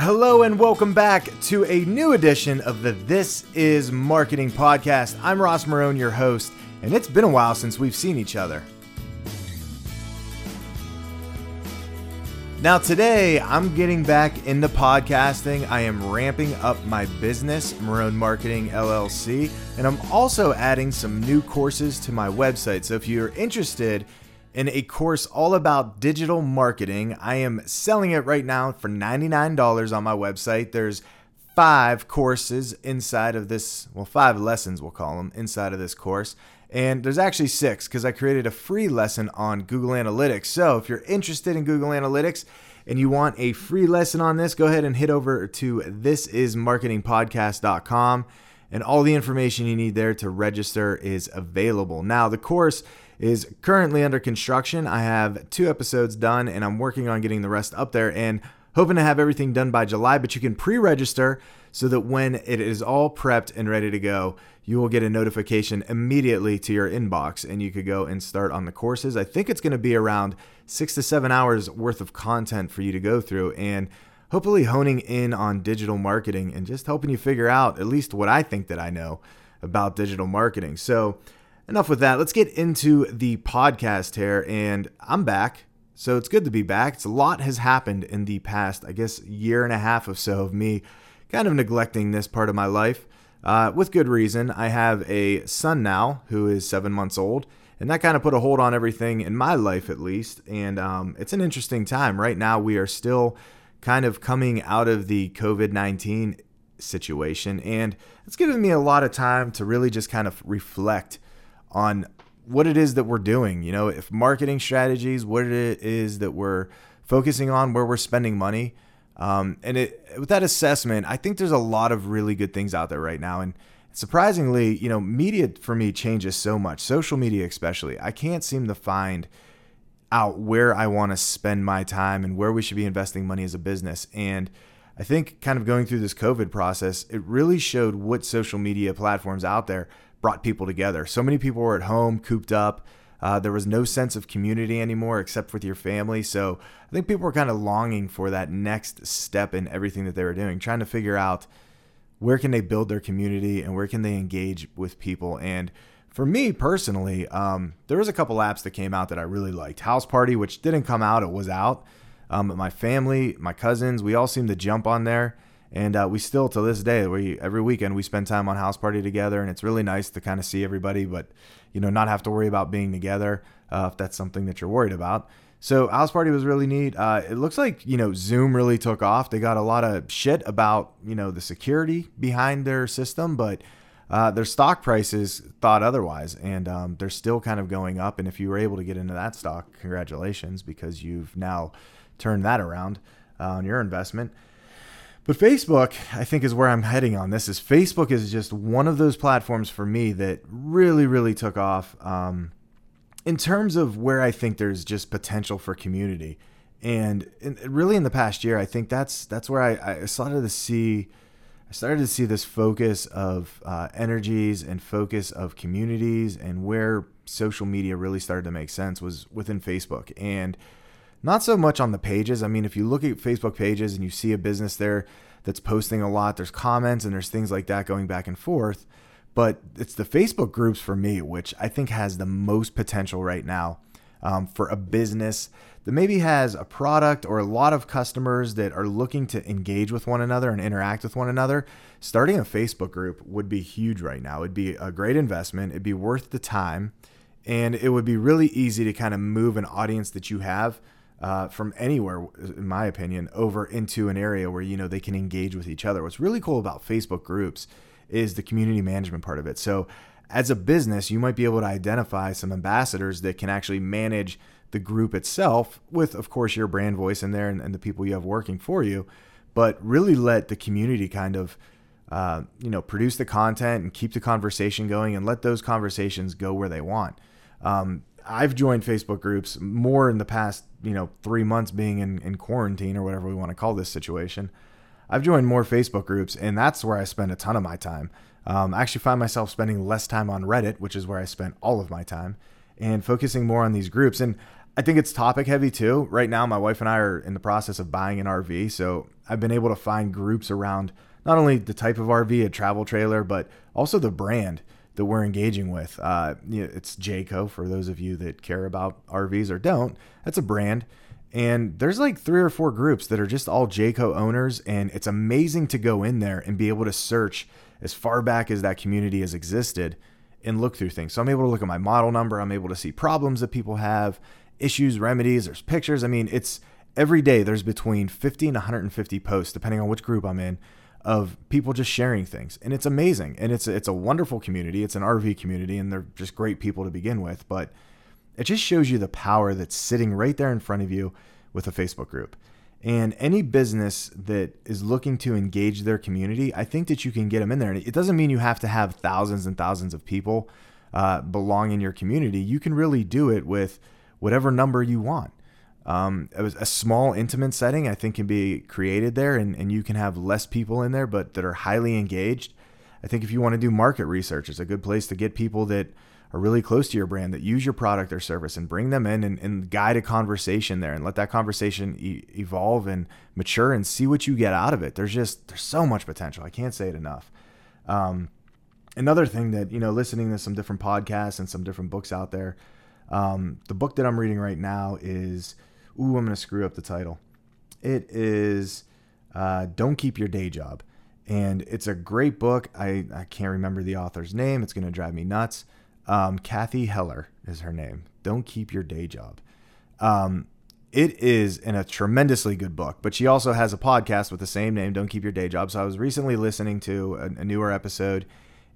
Hello and welcome back to a new edition of the This Is Marketing podcast. I'm Ross Marone, your host, and it's been a while since we've seen each other. Now, today I'm getting back into podcasting. I am ramping up my business, Marone Marketing LLC, and I'm also adding some new courses to my website. So if you're interested in a course all about digital marketing. I am selling it right now for $99 on my website. There's five courses inside of this, well, five lessons, we'll call them, inside of this course. And there's actually six because I created a free lesson on Google Analytics. So if you're interested in Google Analytics and you want a free lesson on this, go ahead and hit over to thisismarketingpodcast.com. And all the information you need there to register is available. Now, the course is currently under construction. I have two episodes done and I'm working on getting the rest up there and hoping to have everything done by July. But you can pre register so that when it is all prepped and ready to go, you will get a notification immediately to your inbox and you could go and start on the courses. I think it's going to be around six to seven hours worth of content for you to go through and hopefully honing in on digital marketing and just helping you figure out at least what I think that I know about digital marketing. So, enough with that. Let's get into the podcast here. And I'm back. So it's good to be back. It's a lot has happened in the past, I guess, year and a half or so of me kind of neglecting this part of my life. Uh, with good reason. I have a son now who is seven months old, and that kind of put a hold on everything in my life, at least. And um, it's an interesting time. Right now, we are still kind of coming out of the COVID 19 situation, and it's given me a lot of time to really just kind of reflect on what it is that we're doing. You know, if marketing strategies, what it is that we're focusing on, where we're spending money. Um, and it, with that assessment, I think there's a lot of really good things out there right now. And surprisingly, you know, media for me changes so much, social media especially. I can't seem to find out where I want to spend my time and where we should be investing money as a business. And I think kind of going through this COVID process, it really showed what social media platforms out there brought people together. So many people were at home, cooped up. Uh, there was no sense of community anymore except with your family. So I think people were kind of longing for that next step in everything that they were doing, trying to figure out where can they build their community and where can they engage with people. And for me personally, um, there was a couple apps that came out that I really liked. House Party, which didn't come out, it was out. Um, my family, my cousins, we all seemed to jump on there. And uh, we still, to this day, we every weekend we spend time on house party together, and it's really nice to kind of see everybody, but you know, not have to worry about being together uh, if that's something that you're worried about. So house party was really neat. Uh, it looks like you know Zoom really took off. They got a lot of shit about you know the security behind their system, but uh, their stock prices thought otherwise, and um, they're still kind of going up. And if you were able to get into that stock, congratulations, because you've now turned that around uh, on your investment. But Facebook, I think, is where I'm heading on this. Is Facebook is just one of those platforms for me that really, really took off um, in terms of where I think there's just potential for community. And in, really, in the past year, I think that's that's where I, I started to see I started to see this focus of uh, energies and focus of communities, and where social media really started to make sense was within Facebook and not so much on the pages. I mean, if you look at Facebook pages and you see a business there that's posting a lot, there's comments and there's things like that going back and forth. But it's the Facebook groups for me, which I think has the most potential right now um, for a business that maybe has a product or a lot of customers that are looking to engage with one another and interact with one another. Starting a Facebook group would be huge right now. It'd be a great investment, it'd be worth the time, and it would be really easy to kind of move an audience that you have uh, from anywhere, in my opinion, over into an area where you know they can engage with each other. What's really cool about Facebook groups is the community management part of it. So, as a business, you might be able to identify some ambassadors that can actually manage the group itself, with of course your brand voice in there and, and the people you have working for you, but really let the community kind of uh, you know produce the content and keep the conversation going and let those conversations go where they want. Um, I've joined Facebook groups more in the past, you know, three months being in, in quarantine or whatever we want to call this situation. I've joined more Facebook groups, and that's where I spend a ton of my time. Um, I actually find myself spending less time on Reddit, which is where I spent all of my time, and focusing more on these groups. And I think it's topic heavy too. Right now, my wife and I are in the process of buying an RV. So I've been able to find groups around not only the type of RV, a travel trailer, but also the brand that we're engaging with. Uh, you know, it's Jayco for those of you that care about RVs or don't. That's a brand. And there's like three or four groups that are just all Jayco owners. And it's amazing to go in there and be able to search as far back as that community has existed and look through things. So I'm able to look at my model number. I'm able to see problems that people have, issues, remedies, there's pictures. I mean, it's every day there's between 50 and 150 posts, depending on which group I'm in, of people just sharing things. And it's amazing. And it's it's a wonderful community. It's an RV community and they're just great people to begin with, but it just shows you the power that's sitting right there in front of you with a Facebook group. And any business that is looking to engage their community, I think that you can get them in there. And it doesn't mean you have to have thousands and thousands of people uh, belong in your community. You can really do it with whatever number you want. Um, a small intimate setting I think can be created there, and, and you can have less people in there, but that are highly engaged. I think if you want to do market research, it's a good place to get people that are really close to your brand that use your product or service and bring them in and, and guide a conversation there and let that conversation e- evolve and mature and see what you get out of it. There's just there's so much potential. I can't say it enough. Um, another thing that you know, listening to some different podcasts and some different books out there. Um, the book that I'm reading right now is ooh, I'm gonna screw up the title. It is uh, "Don't Keep Your Day Job." and it's a great book. I, I can't remember the author's name. It's going to drive me nuts. Um, Cathy Heller is her name. Don't keep your day job. Um, it is in a tremendously good book, but she also has a podcast with the same name, Don't Keep Your Day Job. So I was recently listening to a, a newer episode,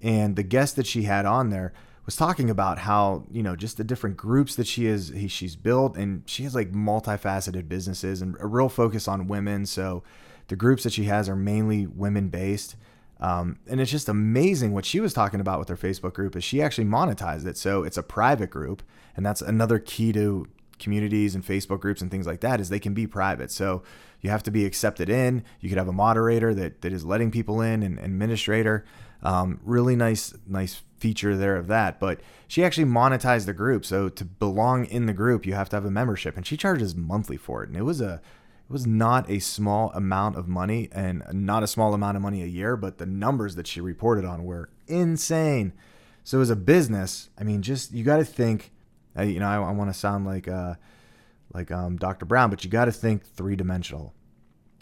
and the guest that she had on there was talking about how you know just the different groups that she is he, she's built, and she has like multifaceted businesses and a real focus on women. So the groups that she has are mainly women based. Um, and it's just amazing what she was talking about with her Facebook group is she actually monetized it. So it's a private group. And that's another key to communities and Facebook groups and things like that is they can be private. So you have to be accepted in. You could have a moderator that, that is letting people in and administrator. Um, really nice, nice feature there of that. But she actually monetized the group. So to belong in the group, you have to have a membership and she charges monthly for it. And it was a, it was not a small amount of money and not a small amount of money a year, but the numbers that she reported on were insane. So as a business, I mean, just you got to think. You know, I, I want to sound like uh, like um, Dr. Brown, but you got to think three dimensional.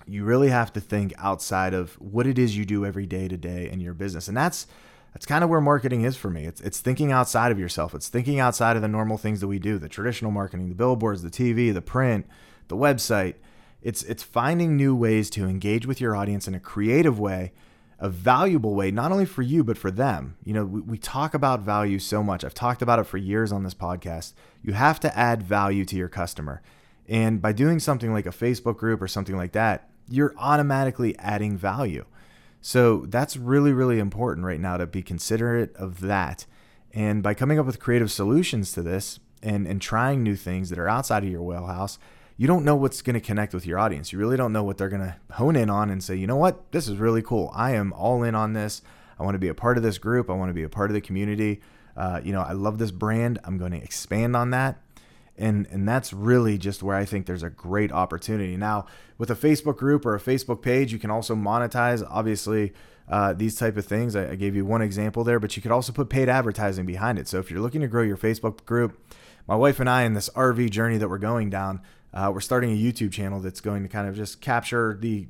You really have to think outside of what it is you do every day to day in your business, and that's that's kind of where marketing is for me. It's it's thinking outside of yourself. It's thinking outside of the normal things that we do, the traditional marketing, the billboards, the TV, the print, the website it's it's finding new ways to engage with your audience in a creative way, a valuable way, not only for you but for them. You know, we, we talk about value so much. I've talked about it for years on this podcast. You have to add value to your customer. And by doing something like a Facebook group or something like that, you're automatically adding value. So that's really, really important right now to be considerate of that. And by coming up with creative solutions to this and, and trying new things that are outside of your wheelhouse, you don't know what's going to connect with your audience. You really don't know what they're going to hone in on and say, you know what, this is really cool. I am all in on this. I want to be a part of this group. I want to be a part of the community. Uh, you know, I love this brand. I'm going to expand on that. And, and that's really just where I think there's a great opportunity. Now, with a Facebook group or a Facebook page, you can also monetize, obviously, uh, these type of things. I, I gave you one example there, but you could also put paid advertising behind it. So if you're looking to grow your Facebook group, my wife and I in this RV journey that we're going down, uh, we're starting a YouTube channel that's going to kind of just capture the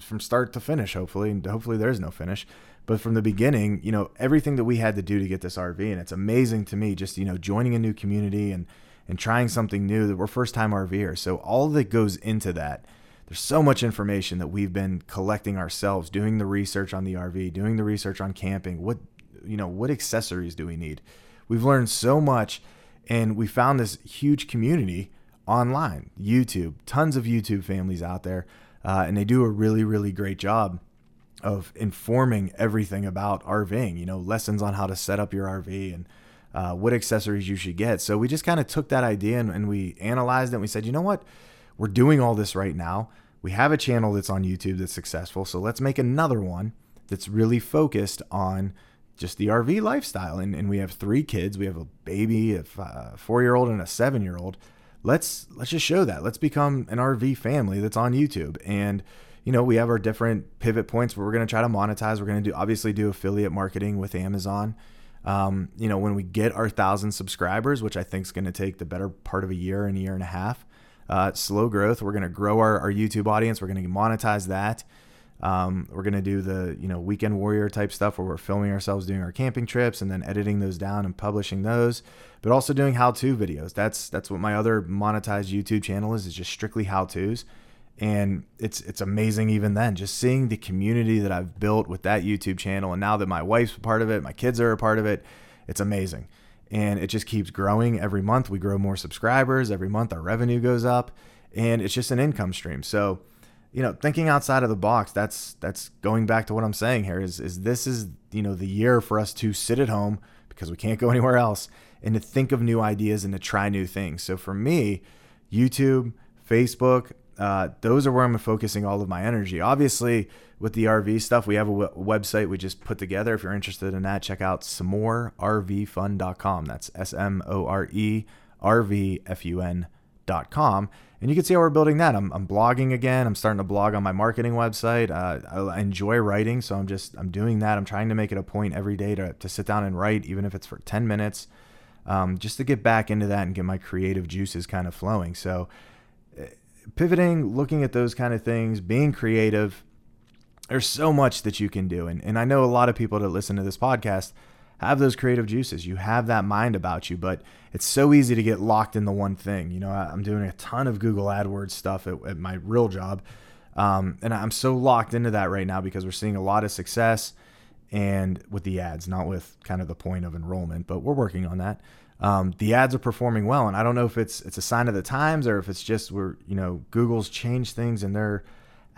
from start to finish, hopefully, and hopefully there's no finish. But from the beginning, you know, everything that we had to do to get this RV, and it's amazing to me, just you know, joining a new community and and trying something new. That we're first time RVers, so all that goes into that. There's so much information that we've been collecting ourselves, doing the research on the RV, doing the research on camping. What you know, what accessories do we need? We've learned so much, and we found this huge community online, YouTube, tons of YouTube families out there, uh, and they do a really, really great job of informing everything about RVing. You know, lessons on how to set up your RV and uh, what accessories you should get. So we just kind of took that idea and, and we analyzed it. and We said, you know what, we're doing all this right now. We have a channel that's on YouTube that's successful, so let's make another one that's really focused on just the RV lifestyle. And, and we have three kids. We have a baby, a four year old, and a seven year old let's let's just show that. Let's become an RV family that's on YouTube. And you know, we have our different pivot points where we're going to try to monetize. We're going to do obviously do affiliate marketing with Amazon. Um, you know, when we get our thousand subscribers, which I think is going to take the better part of a year and a year and a half, uh, slow growth. We're going to grow our, our YouTube audience. We're going to monetize that. Um, we're going to do the you know weekend warrior type stuff where we're filming ourselves doing our camping trips and then editing those down and publishing those, but also doing how-to videos. That's that's what my other monetized YouTube channel is. Is just strictly how-tos, and it's it's amazing even then just seeing the community that I've built with that YouTube channel, and now that my wife's a part of it, my kids are a part of it, it's amazing, and it just keeps growing every month. We grow more subscribers every month. Our revenue goes up, and it's just an income stream. So you know, thinking outside of the box, that's that's going back to what I'm saying here is is this is, you know, the year for us to sit at home because we can't go anywhere else and to think of new ideas and to try new things. So for me, YouTube, Facebook, uh, those are where I'm focusing all of my energy. Obviously, with the RV stuff, we have a w- website we just put together. If you're interested in that, check out smorervfun.com. That's S M O R E R V F U N.com and you can see how we're building that. I'm, I'm blogging again. I'm starting to blog on my marketing website. Uh, I enjoy writing, so I'm just I'm doing that. I'm trying to make it a point every day to, to sit down and write, even if it's for 10 minutes, um, just to get back into that and get my creative juices kind of flowing. So pivoting, looking at those kind of things, being creative. There's so much that you can do, and and I know a lot of people that listen to this podcast have those creative juices. You have that mind about you, but it's so easy to get locked in the one thing. You know, I'm doing a ton of Google AdWords stuff at, at my real job. Um, and I'm so locked into that right now because we're seeing a lot of success and with the ads, not with kind of the point of enrollment, but we're working on that. Um, the ads are performing well, and I don't know if it's it's a sign of the times or if it's just we're you know Google's changed things in their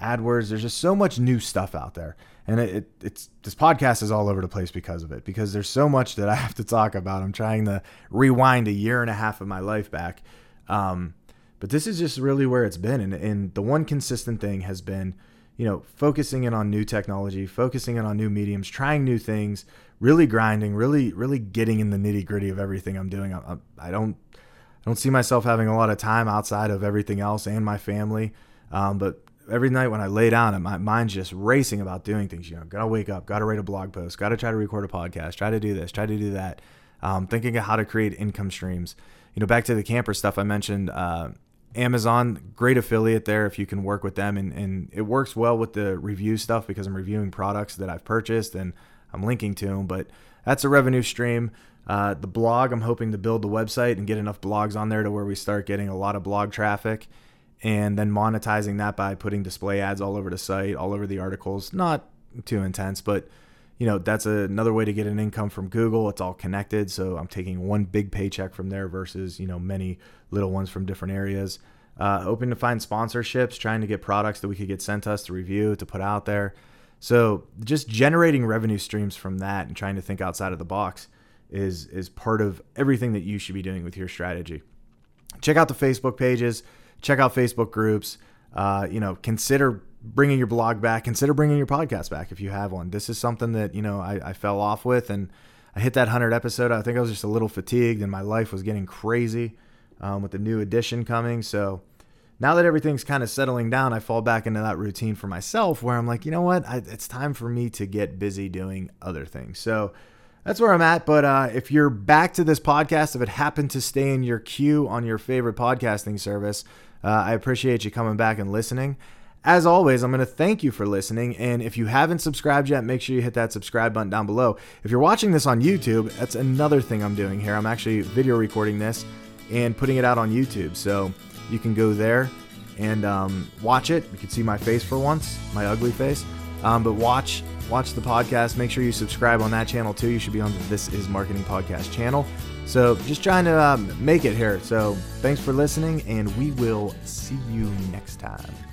AdWords. There's just so much new stuff out there, and it, it, it's this podcast is all over the place because of it because there's so much that i have to talk about. I'm trying to rewind a year and a half of my life back. Um, but this is just really where it's been. And, and the one consistent thing has been you know focusing in on new technology focusing in on new mediums trying new things really grinding really really getting in the nitty gritty of everything i'm doing I, I, don't i don't see myself having a lot of time outside of everything else and my family um, but every night when I lay down my mind's just racing about doing things, you know, gotta wake up, gotta write a blog post, gotta try to record a podcast, try to do this, try to do that. Um, thinking of how to create income streams. You know, back to the camper stuff I mentioned, uh, Amazon, great affiliate there if you can work with them. And, and it works well with the review stuff because I'm reviewing products that I've purchased and I'm linking to them. But that's a revenue stream. Uh, the blog, I'm hoping to build the website and get enough blogs on there to where we start getting a lot of blog traffic and then monetizing that by putting display ads all over the site, all over the articles. Not too intense, but you know that's another way to get an income from Google. It's all connected, so I'm taking one big paycheck from there versus you know many little ones from different areas. Uh, hoping to find sponsorships, trying to get products that we could get sent to us to review to put out there. So just generating revenue streams from that and trying to think outside of the box is is part of everything that you should be doing with your strategy. Check out the Facebook pages check out Facebook groups. Uh, you know, consider bringing your blog back. Consider bringing your podcast back if you have one. This is something that you know I, I fell off with, and I hit that hundred episode. I think I was just a little fatigued, and my life was getting crazy um, with the new edition coming. So now that everything's kind of settling down, I fall back into that routine for myself where I'm like, you know what? I, it's time for me to get busy doing other things. So that's where I'm at. But uh, if you're back to this podcast, if it happened to stay in your queue on your favorite podcasting service, uh, I appreciate you coming back and listening. As always, I'm going to thank you for listening. And if you haven't subscribed yet, make sure you hit that subscribe button down below. If you're watching this on YouTube, that's another thing I'm doing here. I'm actually video recording this and putting it out on YouTube. So you can go there and um, watch it. You can see my face for once, my ugly face. Um, but watch watch the podcast. Make sure you subscribe on that channel too. You should be on the This Is Marketing Podcast channel. So just trying to um, make it here. So thanks for listening, and we will see you next time.